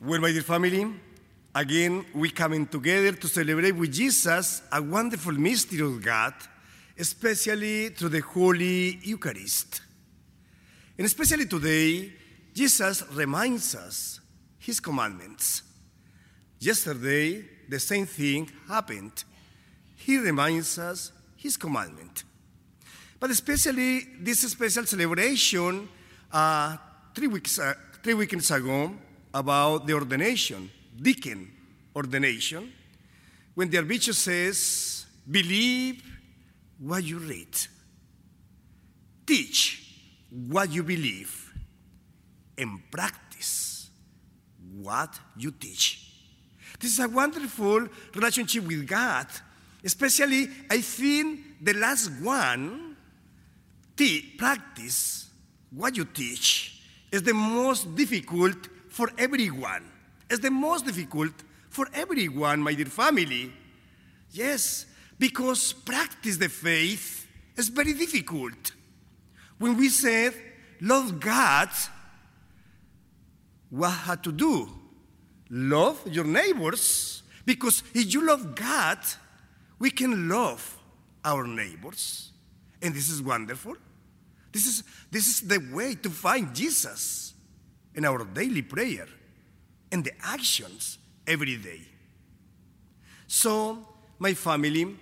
Well, my dear family, again we coming together to celebrate with Jesus a wonderful mystery of God, especially through the Holy Eucharist. And especially today, Jesus reminds us his commandments. Yesterday, the same thing happened. He reminds us his commandment. But especially this special celebration uh, three, weeks, uh, three weekends ago about the ordination, deacon ordination, when the Archbishop says, believe what you read, teach what you believe, and practice what you teach. This is a wonderful relationship with God, especially, I think, the last one, practice what you teach, is the most difficult for everyone. It's the most difficult for everyone, my dear family. Yes, because practice the faith is very difficult. When we said, love God, what had to do? Love your neighbors. Because if you love God, we can love our neighbors. And this is wonderful. This is, this is the way to find Jesus in our daily prayer and the actions every day. So, my family,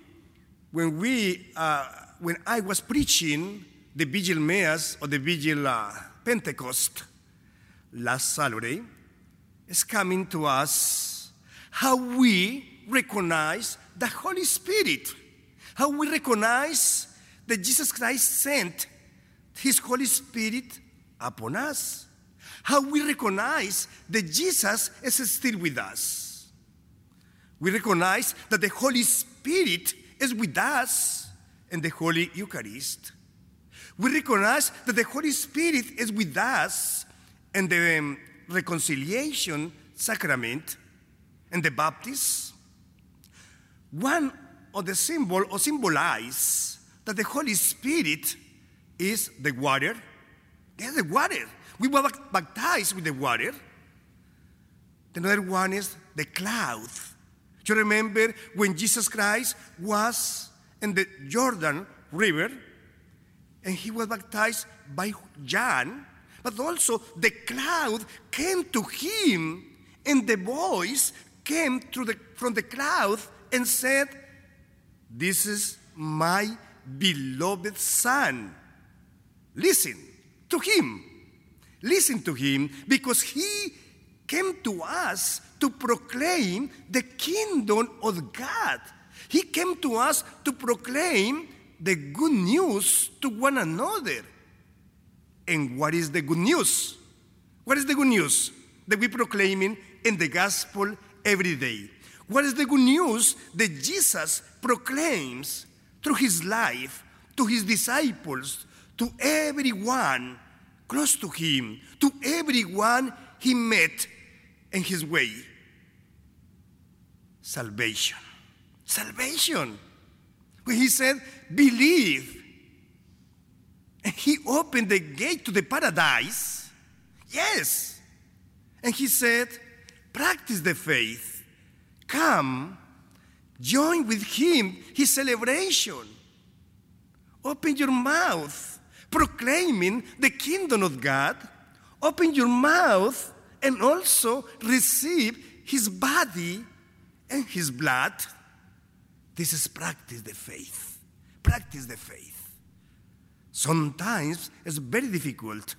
when we, uh, when I was preaching the Vigil Mass or the Vigil uh, Pentecost last Saturday, it's coming to us how we recognize the Holy Spirit, how we recognize that Jesus Christ sent His Holy Spirit upon us how we recognize that Jesus is still with us. We recognize that the Holy Spirit is with us in the Holy Eucharist. We recognize that the Holy Spirit is with us in the um, reconciliation sacrament and the baptism. One of the symbol or symbolize that the Holy Spirit is the water. Yeah, the water we were baptized with the water. Another one is the cloud. You remember when Jesus Christ was in the Jordan River and he was baptized by John, but also the cloud came to him and the voice came the, from the cloud and said, This is my beloved Son. Listen to him. Listen to him because he came to us to proclaim the kingdom of God. He came to us to proclaim the good news to one another. And what is the good news? What is the good news that we're proclaiming in the gospel every day? What is the good news that Jesus proclaims through his life to his disciples, to everyone close to him, to everyone he met in his way. Salvation. Salvation. When he said, believe, and he opened the gate to the paradise, yes. And he said, practice the faith. Come, join with him his celebration. Open your mouth proclaiming the kingdom of God, open your mouth and also receive his body and his blood. This is practice the faith. Practice the faith. Sometimes it's very difficult.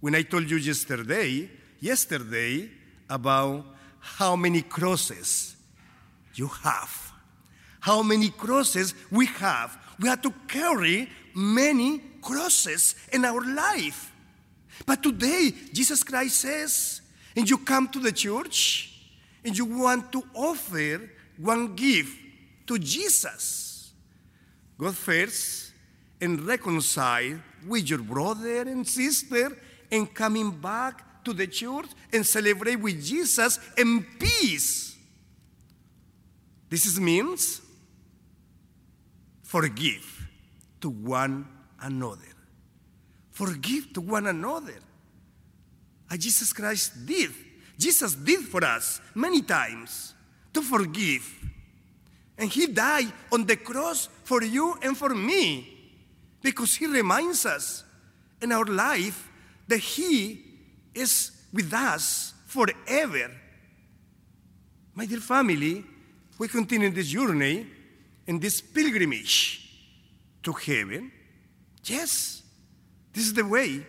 When I told you yesterday, yesterday, about how many crosses you have, how many crosses we have, we have to carry many crosses in our life. But today, Jesus Christ says, and you come to the church and you want to offer one gift to Jesus. Go first and reconcile with your brother and sister and coming back to the church and celebrate with Jesus in peace. This means forgive to one another. Forgive to one another. As Jesus Christ did. Jesus did for us many times to forgive. And he died on the cross for you and for me because he reminds us in our life that he is with us forever. My dear family, we continue this journey in this pilgrimage to heaven. Yes, this is the way.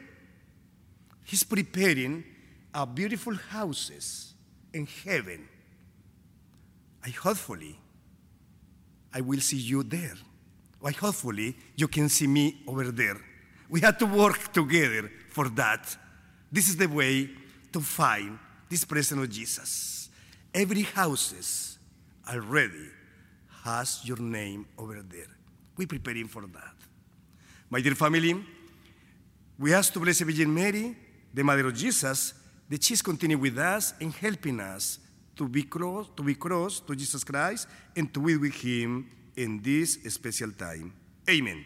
He's preparing our beautiful houses in heaven. I hopefully I will see you there. Why hopefully you can see me over there. We have to work together for that. This is the way to find this presence of Jesus. Every houses already has your name over there. We're preparing for that. My dear family, we ask to Blessed Virgin Mary, the Mother of Jesus, that she's continuing with us and helping us to be close, to be close to Jesus Christ and to be with Him in this special time. Amen.